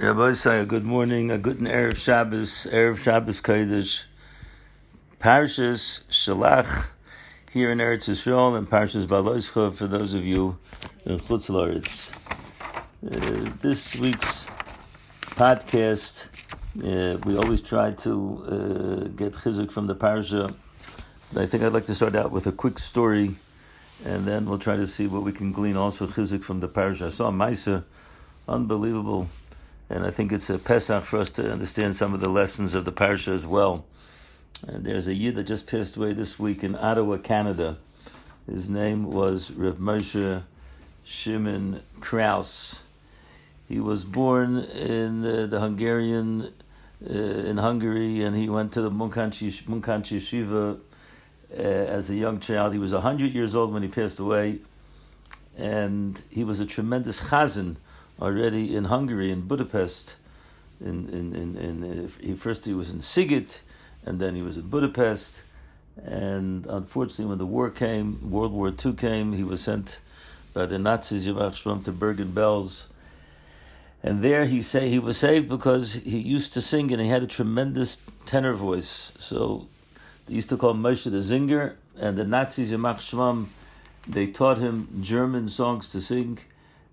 Rabbi say good morning, a good Erev Shabbos, Erev Shabbos Kodesh, Parshas Shalach, here in Eretz Yisrael, and Parshas Baloischa for those of you in Chutz Laretz. Uh, this week's podcast, uh, we always try to uh, get chizuk from the parsha, I think I'd like to start out with a quick story, and then we'll try to see what we can glean also chizuk from the parsha. I saw Maisa, unbelievable and I think it's a Pesach for us to understand some of the lessons of the parsha as well. And there's a Yid that just passed away this week in Ottawa, Canada. His name was Reb Moshe Shimon Kraus. He was born in the, the Hungarian uh, in Hungary, and he went to the Munkan Yeshiva uh, as a young child. He was hundred years old when he passed away, and he was a tremendous chazan already in Hungary, in Budapest. In, in, in, in, he first he was in Sighet, and then he was in Budapest. And unfortunately, when the war came, World War II came, he was sent by the Nazis, Yavach to Bergen-Belsen. And there he say he was saved because he used to sing and he had a tremendous tenor voice. So they used to call him Moshe the Zinger, and the Nazis, Yamach Shmam, they taught him German songs to sing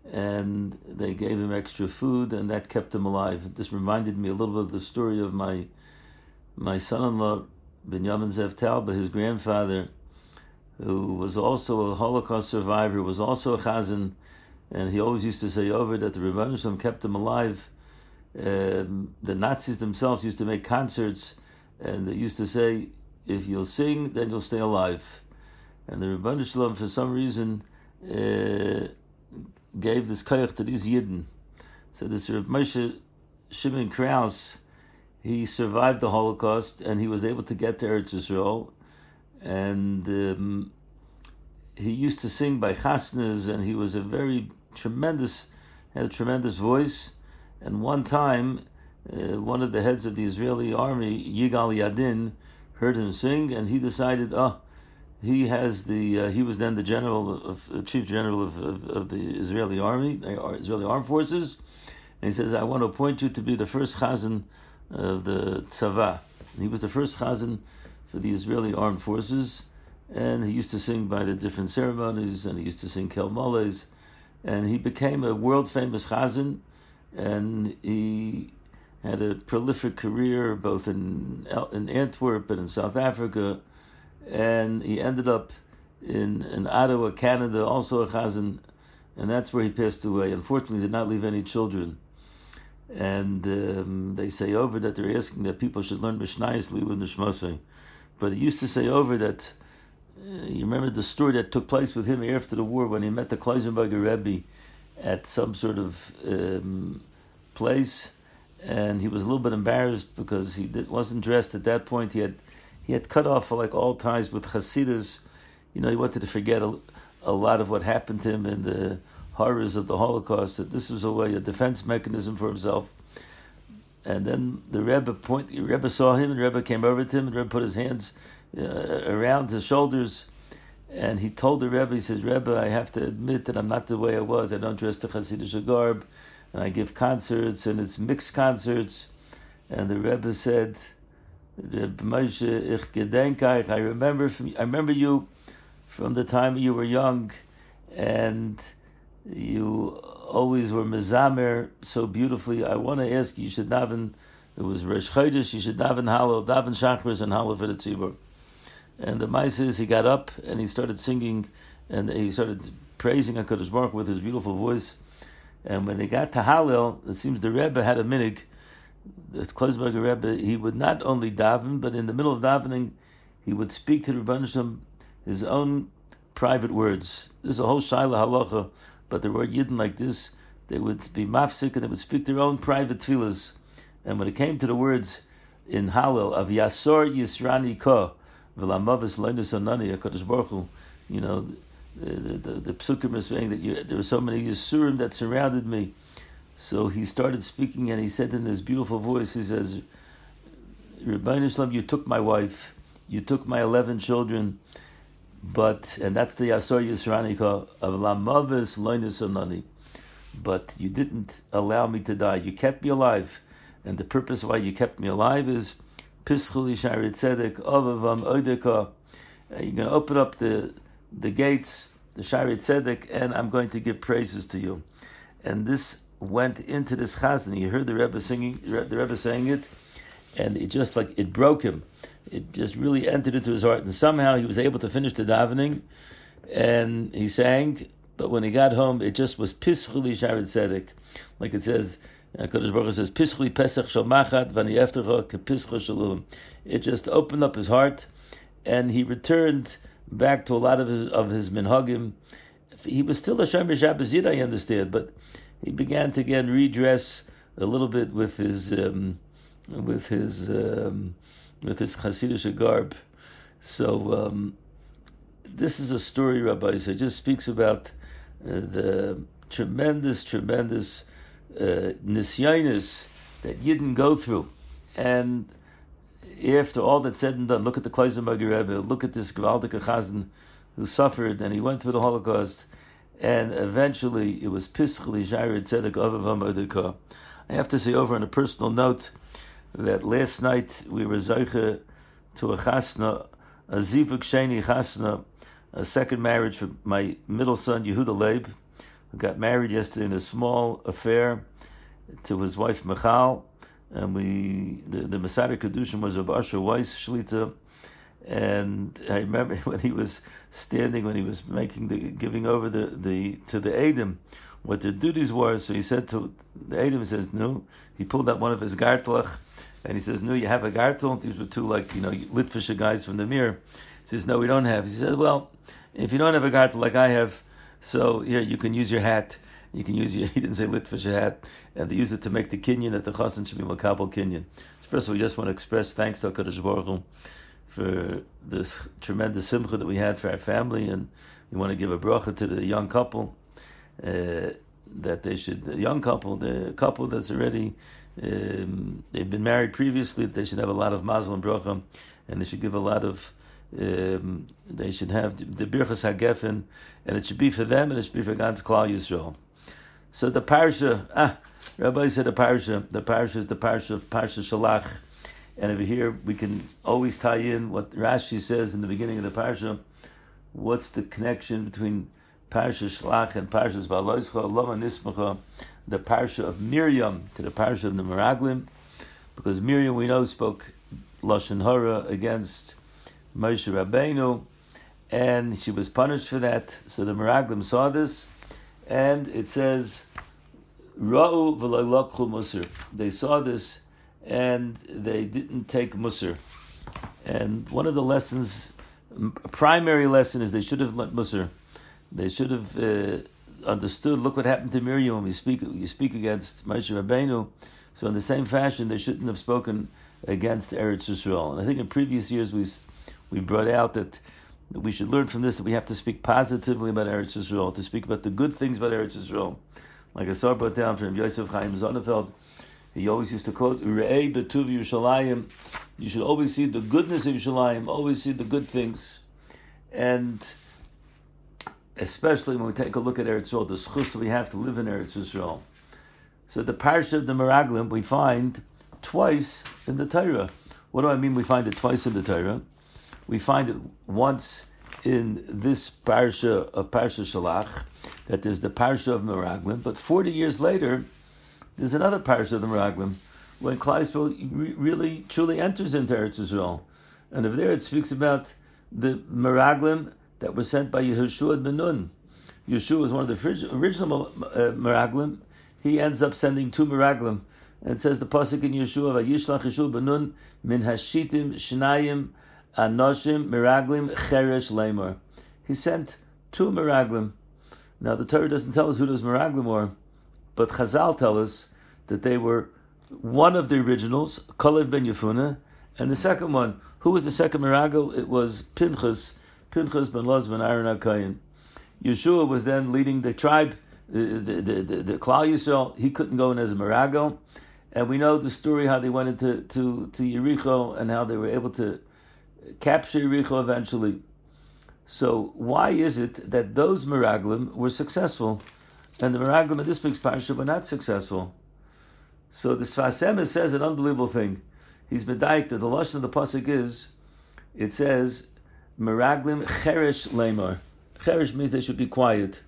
and they gave him extra food, and that kept him alive. This reminded me a little bit of the story of my my son-in-law Benjamin Zev Talba, his grandfather, who was also a Holocaust survivor, was also a chazan, and he always used to say over that the Rebbeinu kept him alive. Um, the Nazis themselves used to make concerts, and they used to say, "If you'll sing, then you'll stay alive." And the Rebbeinu for some reason. Uh, gave this koyach to these Yidden. So this Rav Moshe Shimon Kraus, he survived the Holocaust and he was able to get to Eretz Yisrael, and um, he used to sing by chasnas, and he was a very tremendous, had a tremendous voice. And one time, uh, one of the heads of the Israeli army, Yigal Yadin, heard him sing, and he decided, oh, he has the uh, he was then the general of the chief general of, of, of, the Israeli army, Israeli armed forces, and he says, "I want to appoint you to be the first chazan of the tzava." he was the first chazan for the Israeli armed forces, and he used to sing by the different ceremonies, and he used to sing kelmoles, and he became a world famous chazan, and he had a prolific career both in in Antwerp and in South Africa and he ended up in, in Ottawa, Canada, also a chazan, and that's where he passed away. Unfortunately, did not leave any children. And um, they say over that they're asking that people should learn Mishnayis Lila Nishmasai. But he used to say over that, uh, you remember the story that took place with him after the war when he met the Klausenberger Rebbe at some sort of um, place, and he was a little bit embarrassed because he did, wasn't dressed at that point. He had he had cut off like all ties with Hasidus. You know, he wanted to forget a, a lot of what happened to him and the horrors of the Holocaust. That this was a way, a defense mechanism for himself. And then the Rebbe point, the Rebbe saw him, and the Rebbe came over to him, and the Rebbe put his hands uh, around his shoulders, and he told the Rebbe, he says, Rebbe, I have to admit that I'm not the way I was. I don't dress the Hasidic garb, and I give concerts, and it's mixed concerts. And the Rebbe said, I remember from, I remember you from the time you were young, and you always were mezamer so beautifully. I want to ask you, should daven. It was Rosh Chodesh. You should daven halal, daven shachris, and halal for the tzibur. And the mice is he got up and he started singing, and he started praising Hakadosh Baruch with his beautiful voice. And when they got to Hallel, it seems the Rebbe had a minig the Kleisberger Rebbe, he would not only daven, but in the middle of davening, he would speak to the Rebbeinu his own private words. This is a whole shaila halacha, but there were yidden like this. They would be mafsik and they would speak their own private tefillahs. And when it came to the words in Hallel of Yasor Yisrani Ko, V'lamavis Leinus Anani HaKadosh Baruch Hu, you know, the, the, the, psukim is saying that you, there were so many Yisurim that surrounded me so he started speaking and he said in this beautiful voice, he says, Rabbi Islam, you took my wife, you took my 11 children, but, and that's the Yasor Yisranika of Lamavis Loinus Onani. but you didn't allow me to die. You kept me alive. And the purpose why you kept me alive is Pischuli Sharit Tzedek Avavam Oideka. You're going to open up the the gates, the Sharit Tzedek, and I'm going to give praises to you. And this went into this chazan. He heard the Rebbe singing, the Rebbe saying it, and it just like it broke him. It just really entered into his heart, and somehow he was able to finish the davening, and he sang. But when he got home, it just was pischli sharet tzedek, like it says. Uh, Kodesh Baruch says, "Pischli Pesach Shalmachat V'Niyeftecha Kepischa Shalom." It just opened up his heart, and he returned back to a lot of his of his minhagim. He was still a Shomer Shabbos I understand, but he began to again redress a little bit with his um, with his um, with his Hasidic garb. So um, this is a story, Rabbi. It just speaks about uh, the tremendous, tremendous uh, nisyanis that Yidden go through, and after all that's said and done, look at the Kleisenberger Rebbe, look at this Gewaldige Chazan who suffered and he went through the Holocaust and eventually it was Pischli Jared Tzedek Avavam I have to say over on a personal note that last night we were Zeiche to a chasna, a Zivuk Sheni chasna, a second marriage for my middle son Yehuda Leib, who got married yesterday in a small affair to his wife Michal, and we the, the Masada Kedushin was of Asher Weiss Shlita, and I remember when he was standing when he was making the giving over the, the to the Adam what the duties were. So he said to the Adam, he says, No. He pulled out one of his gartlach and he says, No, you have a gartel. These were two like, you know, Litvisha guys from the mirror. He says, No, we don't have. He says, Well, if you don't have a gartel like I have, so here you can use your hat. You can use your, he didn't say Litvisha hat, and they use it to make the kinyan that the chassan should be makabel kinyan. So first of all, we just want to express thanks to HaKadosh Baruch Hu for this tremendous simcha that we had for our family, and we want to give a bracha to the young couple uh, that they should, the young couple, the couple that's already um, they've been married previously, they should have a lot of mazel and bracha, and they should give a lot of. Um, they should have the birchas hagefen, and it should be for them, and it should be for God's Klal Yisrael. So the parsha, ah, Rabbi said the parsha, the parsha is the parsha of Parsha Shalach and over here, we can always tie in what Rashi says in the beginning of the parsha. What's the connection between Parsha Shlach and Parsha Baloischa, Lama Nismacha, the Parsha of Miriam to the Parsha of the Meraglim? Because Miriam, we know, spoke Lashon Hara against Moshe Rabbeinu, and she was punished for that. So the Meraglim saw this, and it says, Ra'u. They saw this and they didn't take Musr. And one of the lessons, primary lesson, is they should have learned Musr. They should have uh, understood. Look what happened to Miriam when we speak. You speak against Moshe Rabbeinu. So in the same fashion, they shouldn't have spoken against Eretz Yisrael. And I think in previous years we we brought out that we should learn from this that we have to speak positively about Eretz Yisrael, to speak about the good things about Eretz Yisrael. Like I saw brought down from Yosef Chaim Sonnenfeld, he always used to quote, Re'ei betuv Yerushalayim. You should always see the goodness of Yerushalayim, always see the good things. And especially when we take a look at Eretz Yisrael, the schus we have to live in Eretz Yisrael. So the parsha of the Meraglim we find twice in the Torah. What do I mean we find it twice in the Torah? We find it once in this parsha of Parsha Shalach, that there's the parsha of Meraglim, but 40 years later, there's another parsha of the Meraglim when Kleisville really truly enters into Eretz Yisrael, and over there it speaks about the Meraglim that were sent by Yehoshua ben Nun. Yeshua was one of the original uh, Meraglim. He ends up sending two Meraglim, and it says the pasuk in Yeshua Vayishlach Yeshua ben Nun min hashitim shnayim anoshim Meraglim cheresh lemor. He sent two Meraglim. Now the Torah doesn't tell us who those Meraglim were, but Chazal tell us that they were one of the originals, Kalev ben Yefuna, and the second one, who was the second miracle? It was Pinchas, Pinchas ben Loz ben Aaron HaKayin. Yeshua was then leading the tribe, the, the, the, the, the Klal Yisrael. He couldn't go in as a miracle. And we know the story how they went into to, to Yericho and how they were able to capture Yericho eventually. So why is it that those miraglim were successful and the Meraglim in this week's parsha were not successful. So the Sfas Emes says an unbelievable thing. He's medayik that the lashon of the pasuk is, it says, Meraglim cherish lemar. Cherish means they should be quiet.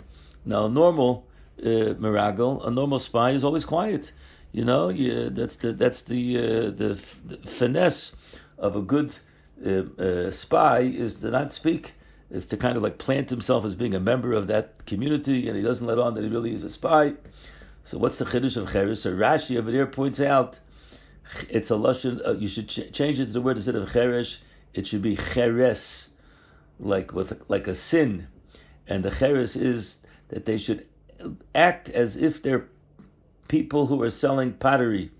Now, a normal uh, a normal spy is always quiet. You know, you, that's the that's the, uh, the, the finesse of a good uh, uh, spy is to not speak. Is to kind of like plant himself as being a member of that community, and he doesn't let on that he really is a spy. So, what's the chiddush of cheres? So Rashi over there points out it's a lashon. Uh, you should ch- change it to the word instead of cheresh. It should be cheres, like with like a sin, and the cheres is that they should act as if they're people who are selling pottery.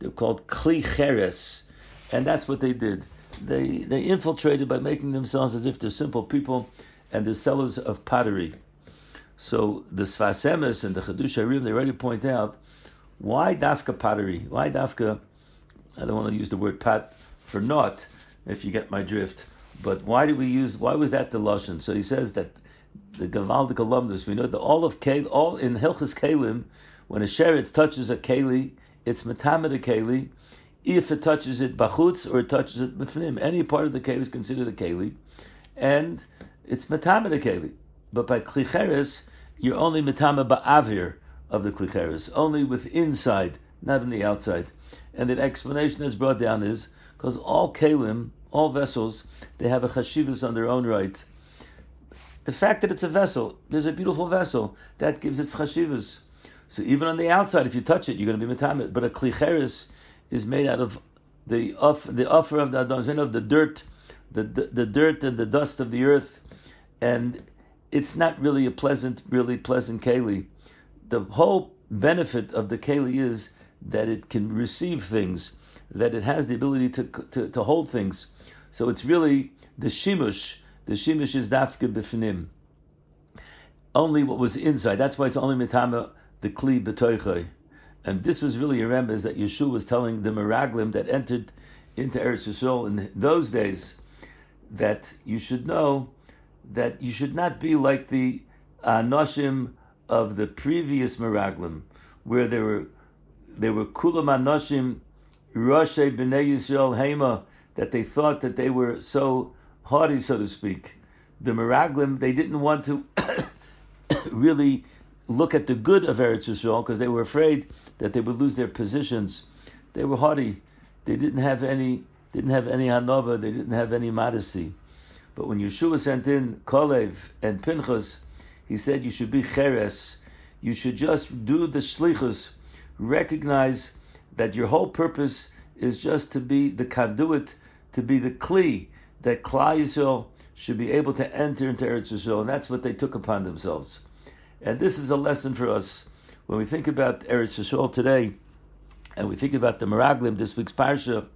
They're called kli cheres, and that's what they did. They they infiltrated by making themselves as if they're simple people, and they're sellers of pottery. So the Sfas Emes and the Chiddushei HaRim, they already point out why dafka pottery? Why dafka? I don't want to use the word pat for naught, if you get my drift. But why do we use? Why was that the lashon? So he says that the Gavaldik alumnus, we know that all of Kale, all in Hilchas Kalim, when a sheretz touches a keli, it's metamed a keli. If it touches it bachutz or it touches it b'fnim, any part of the keli is considered a keli, and it's metamed a keli. But by klicheres, you're only metame ba'avir of the klicheres, only with inside, not in the outside. And the explanation that's brought down is because all kalim, all vessels, they have a chashivas on their own right the fact that it's a vessel, there's a beautiful vessel, that gives its chashivas. So even on the outside, if you touch it, you're going to be metamit. But a klicheres is made out of the off, the offer of the Adam made of the dirt, the, the, the dirt and the dust of the earth, and it's not really a pleasant, really pleasant keli. The whole benefit of the keli is that it can receive things, that it has the ability to, to, to hold things. So it's really the shimush the shimish is dafke b'fnim. Only what was inside. That's why it's only mitama the kli b'toichoi. And this was really a remez that Yeshua was telling the Meraglim that entered into Eretz Yisrael in those days that you should know that you should not be like the uh, Anoshim of the previous Meraglim, where there were there were Kulam Anoshim Roshe B'nai Yisrael Hema, that they thought that they were so haughty, so to speak. The Meraglim, they didn't want to really look at the good of Eretz Yisrael because they were afraid that they would lose their positions. They were haughty. They didn't have any didn't have any hanova. They didn't have any modesty. But when Yeshua sent in Kolev and Pinchas, he said you should be cheres. You should just do the shlichus. Recognize that your whole purpose is just to be the conduit, to be the kli, that Klal Yisrael should be able to enter into Eretz Yisrael, and that's what they took upon themselves. And this is a lesson for us when we think about Eretz Yisrael today, and we think about the Meraglim, this week's parsha,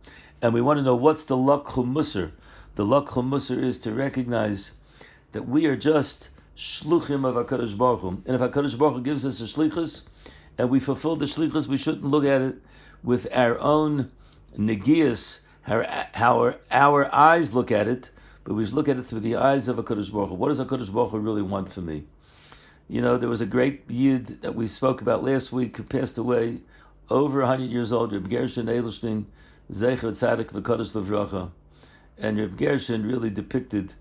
and we want to know what's the Lakhum Musar. The Lakhum Musar is to recognize that we are just shluchim of HaKadosh Baruch Hu. And if HaKadosh Baruch Hu gives us a shlichus, and we fulfill the shlichus, we shouldn't look at it with our own negias, how, our, our eyes look at it, but we should look at it through the eyes of a Kaddish Baruch Hu. What does a Kaddish Baruch Hu really want for me? You know, there was a great Yid that we spoke about last week who passed away over 100 years old, Reb Gershon Edelstein, Zecher Tzadik V'Kodesh Levracha. And Reb Gershon really depicted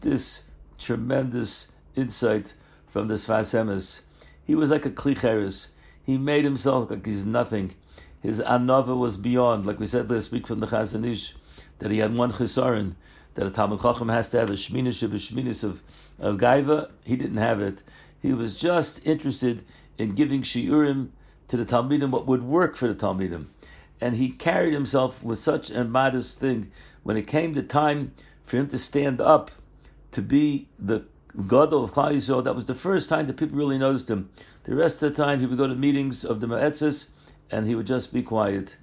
this tremendous insight from the Sfas Emes. He was like a klicheres. He made himself like he's nothing his anova was beyond, like we said last week from the Chazon Ish, that he had one chisaron, that a Talmud Chacham has to have a shminish of a shminish of, of gaiva. He didn't have it. He was just interested in giving shiurim to the Talmidim, what would work for the Talmidim. And he carried himself with such a modest thing. When it came the time for him to stand up to be the Gadol of Klal that was the first time that people really noticed him. The rest of the time, he would go to meetings of the Ma'etzes, and he would just be quiet.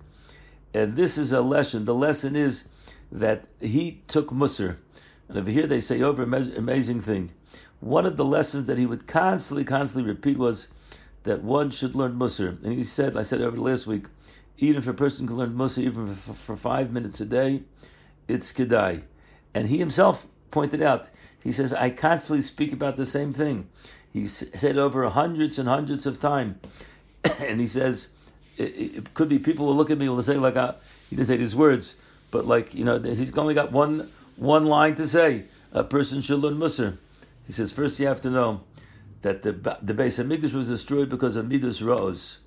And this is a lesson. The lesson is that he took Musr. And over here they say over amazing thing. One of the lessons that he would constantly, constantly repeat was that one should learn Musr. And he said, I said over last week, even if a person can learn Musr even for five minutes a day, it's Kedai. And he himself pointed out, he says, I constantly speak about the same thing. He said over hundreds and hundreds of times, and he says it, it, could be people will look at me and will say like uh, he didn't say these words, but like you know he's only got one one line to say. A person should learn Musar. He says first you have to know that the the base of Mikdash was destroyed because of Midas Rose,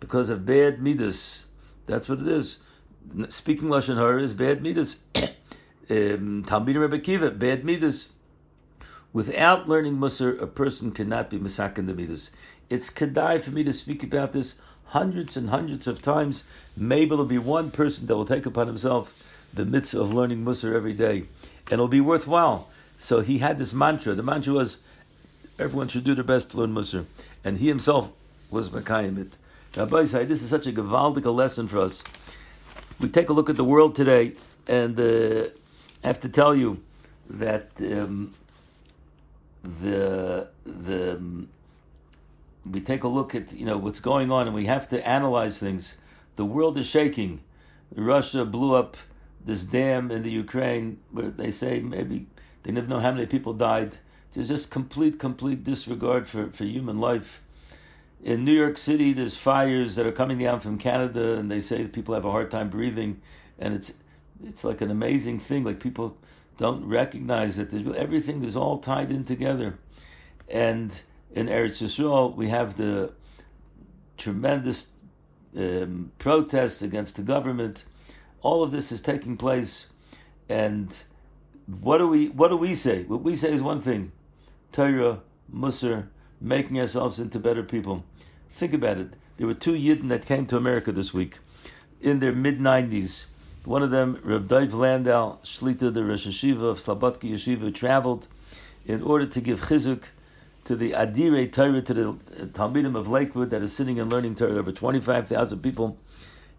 because of bad Midas. That's what it is. Speaking lashon hara is bad Midas. um, Talmud Rebbe Kiva, bad Midas. Without learning Musar, a person cannot be Masak the Midas. It's Kedai for me to speak about this hundreds and hundreds of times. Maybe there'll be one person that will take upon himself the mitzvah of learning Musar every day. And it'll be worthwhile. So he had this mantra. The mantra was, everyone should do their best to learn Musar. And he himself was Makayim it. Rabbi this is such a gavaldic lesson for us. We take a look at the world today, and uh, I have to tell you that um, the the um, we take a look at you know what's going on, and we have to analyze things. The world is shaking. Russia blew up this dam in the Ukraine, where they say maybe they never know how many people died. There's just complete, complete disregard for, for human life. In New York City, there's fires that are coming down from Canada, and they say that people have a hard time breathing, and it's it's like an amazing thing. Like people don't recognize that everything is all tied in together. And in Eretz Yisrael, we have the tremendous um, protests against the government. All of this is taking place, and what do we what do we say? What we say is one thing: Torah, Musar, making ourselves into better people. Think about it. There were two Yidden that came to America this week in their mid nineties one of them, Reb Dov Landau, Shlita, the Rosh Yeshiva of Slabodka Yeshiva, traveled in order to give chizuk to the Adire Torah, to the Talmidim of Lakewood that is sitting and learning Torah. Over 25,000 people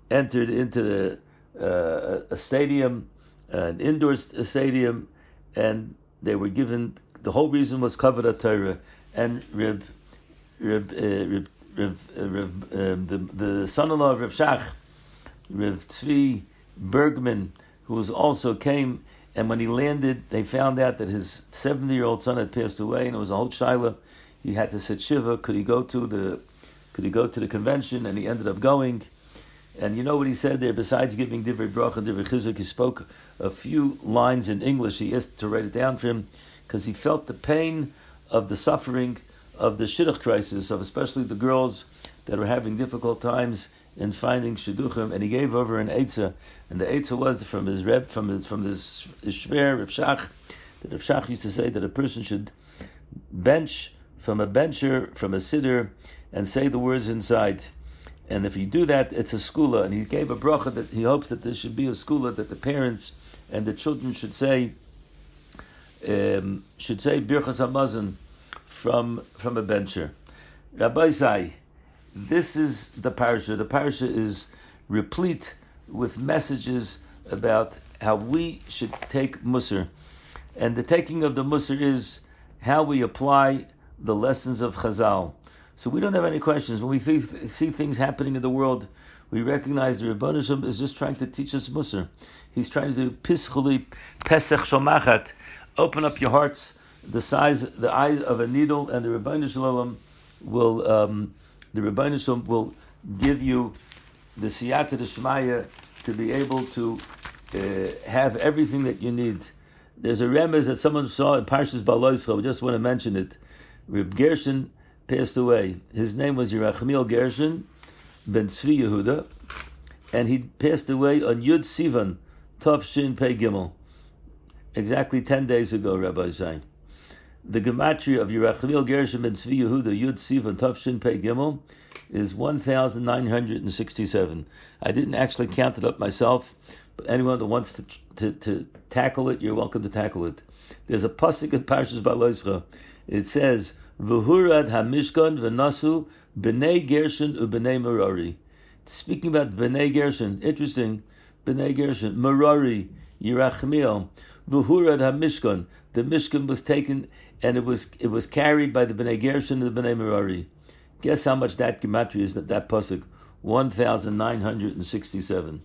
entered into the, uh, a stadium, an indoor stadium, and they were given, the whole reason was covered Torah. And Reb, Reb, uh, Reb, Reb, uh, um, the, the son-in-law of Reb Shach, Reb Tzvi, Bergman, who was also came, and when he landed, they found out that his 70 year old son had passed away, and it was a whole shaila. He had to sit shiva. Could he go to the could he go to the convention? And he ended up going. And you know what he said there? Besides giving divrei bracha and divrei chizuk, he spoke a few lines in English. He asked to write it down for him because he felt the pain of the suffering of the shidduch crisis, of especially the girls that were having difficult times in finding shidduchim, and he gave over an eitzah, and the eitzah was from his reb, from his, from this shver Rav Shach, that Rav Shach used to say that a person should bench from a bencher, from a sitter, and say the words inside. And if you do that, it's a skula. And he gave a bracha that he hopes that there should be a skula that the parents and the children should say um, should say birchas hamazon from from a bencher. Rabbi Zai, this is the parasha. The parasha is replete with messages about how we should take Musar. And the taking of the Musar is how we apply the lessons of Chazal. So we don't have any questions. When we th- see things happening in the world, we recognize the Rebbeinu is just trying to teach us Musar. He's trying to do Pischuli Pesach Shomachat. Open up your hearts the size, the eye of a needle, and the Rebbeinu Shalom will um, the Rebbeinu will give you the siyata d'shmaya to be able to uh, have everything that you need. There's a remez that someone saw in Parshas Baloischa. We just want to mention it. Reb Gershon passed away. His name was Yerachmiel Gershon ben Tzvi Yehuda, and he passed away on Yud Sivan, Tov Shin Pei Gimel, exactly ten days ago. Rabbi Zain. The gematria of Yerachmiel Gershon ben Tzvi Yehuda Yud Sivan Tov Shin Pei Gimel is 1,967. I didn't actually count it up myself, but anyone that wants to, to, to tackle it, you're welcome to tackle it. There's a pasuk in Parshas Baloischa. It says, "V'hurad hamishkan v'nasu b'nei Gershon u'b'nei Merari." Speaking about b'nei Gershon, interesting. B'nei Gershon, Merari, Yerachmiel, v'hurad hamishkan. The Mishkan was taken and it was it was carried by the Bnei Gershon and the Bnei Merari. Guess how much that gematria is? That that pasuk, one thousand nine hundred and sixty-seven.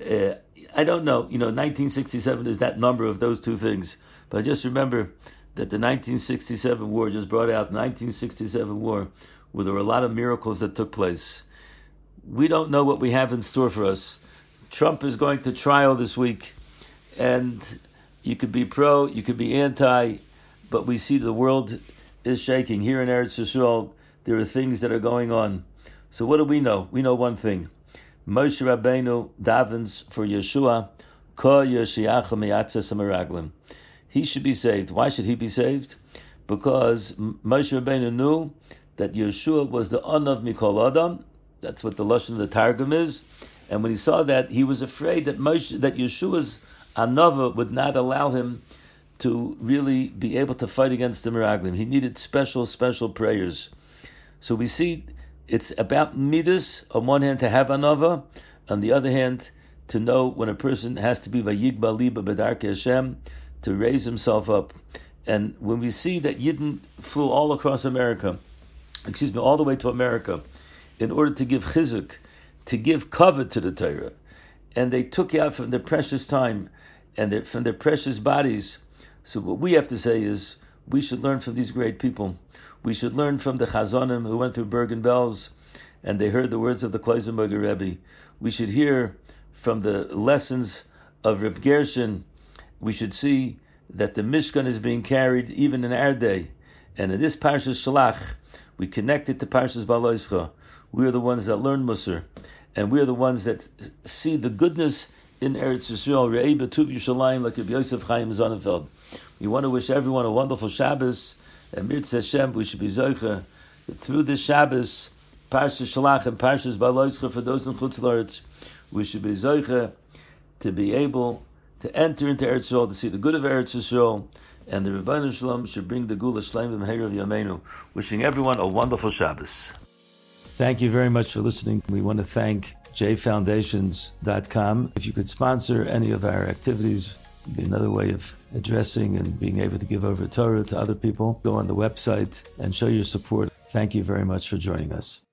Uh, I don't know. You know, nineteen sixty-seven is that number of those two things. But I just remember that the 1967 war just brought out 1967 war, where there were a lot of miracles that took place. We don't know what we have in store for us. Trump is going to trial this week, and you could be pro, you could be anti, but we see the world is shaking. Here in Eretz Yisrael, there are things that are going on. So what do we know? We know one thing. Moshe Rabbeinu davens for Yeshua, He should be saved. Why should he be saved? Because Moshe Rabbeinu knew that Yeshua was the of Mikol Adam. That's what the lashon of the Targum is. And when he saw that, he was afraid that Moshe, that Yeshua's anava would not allow him to really be able to fight against the Miraglim. He needed special, special prayers. So we see it's about midas on one hand to have anava, on the other hand to know when a person has to be vayigba liba bedarke Hashem to raise himself up. And when we see that Yidden flew all across America, excuse me, all the way to America, in order to give chizuk, to give cover to the Torah, and they took out from their precious time and their, from their precious bodies. So what we have to say is we should learn from these great people. We should learn from the Chazonim who went through Bergen Belsen and they heard the words of the Kloisenberger Rebbe. We should hear from the lessons of Reb Gershon. We should see that the Mishkan is being carried even in our day. And in this Parshas Shalach, we connect it to Parshas Baloischa. We are the ones that learn Musar. And we are the ones that see the goodness in Eretz Yisrael. Re'ei Yushalayim like Reb Yosef Chaim. We want to wish everyone a wonderful Shabbos. And Mirtz Hashem, we should be Zoicha through this Shabbos, Parshas Shalach and Parshas Baloischa for those in Chutz we should be Zoicha to be able to enter into Eretz Yisrael, to see the good of Eretz Yisrael, and the Rebbeinu Shalom should bring the Gula Shleim of Yameinu. Wishing everyone a wonderful Shabbos. Thank you very much for listening. We want to thank jfoundations.com. If you could sponsor any of our activities, be another way of addressing and being able to give over Torah to other people. Go on the website and show your support. Thank you very much for joining us.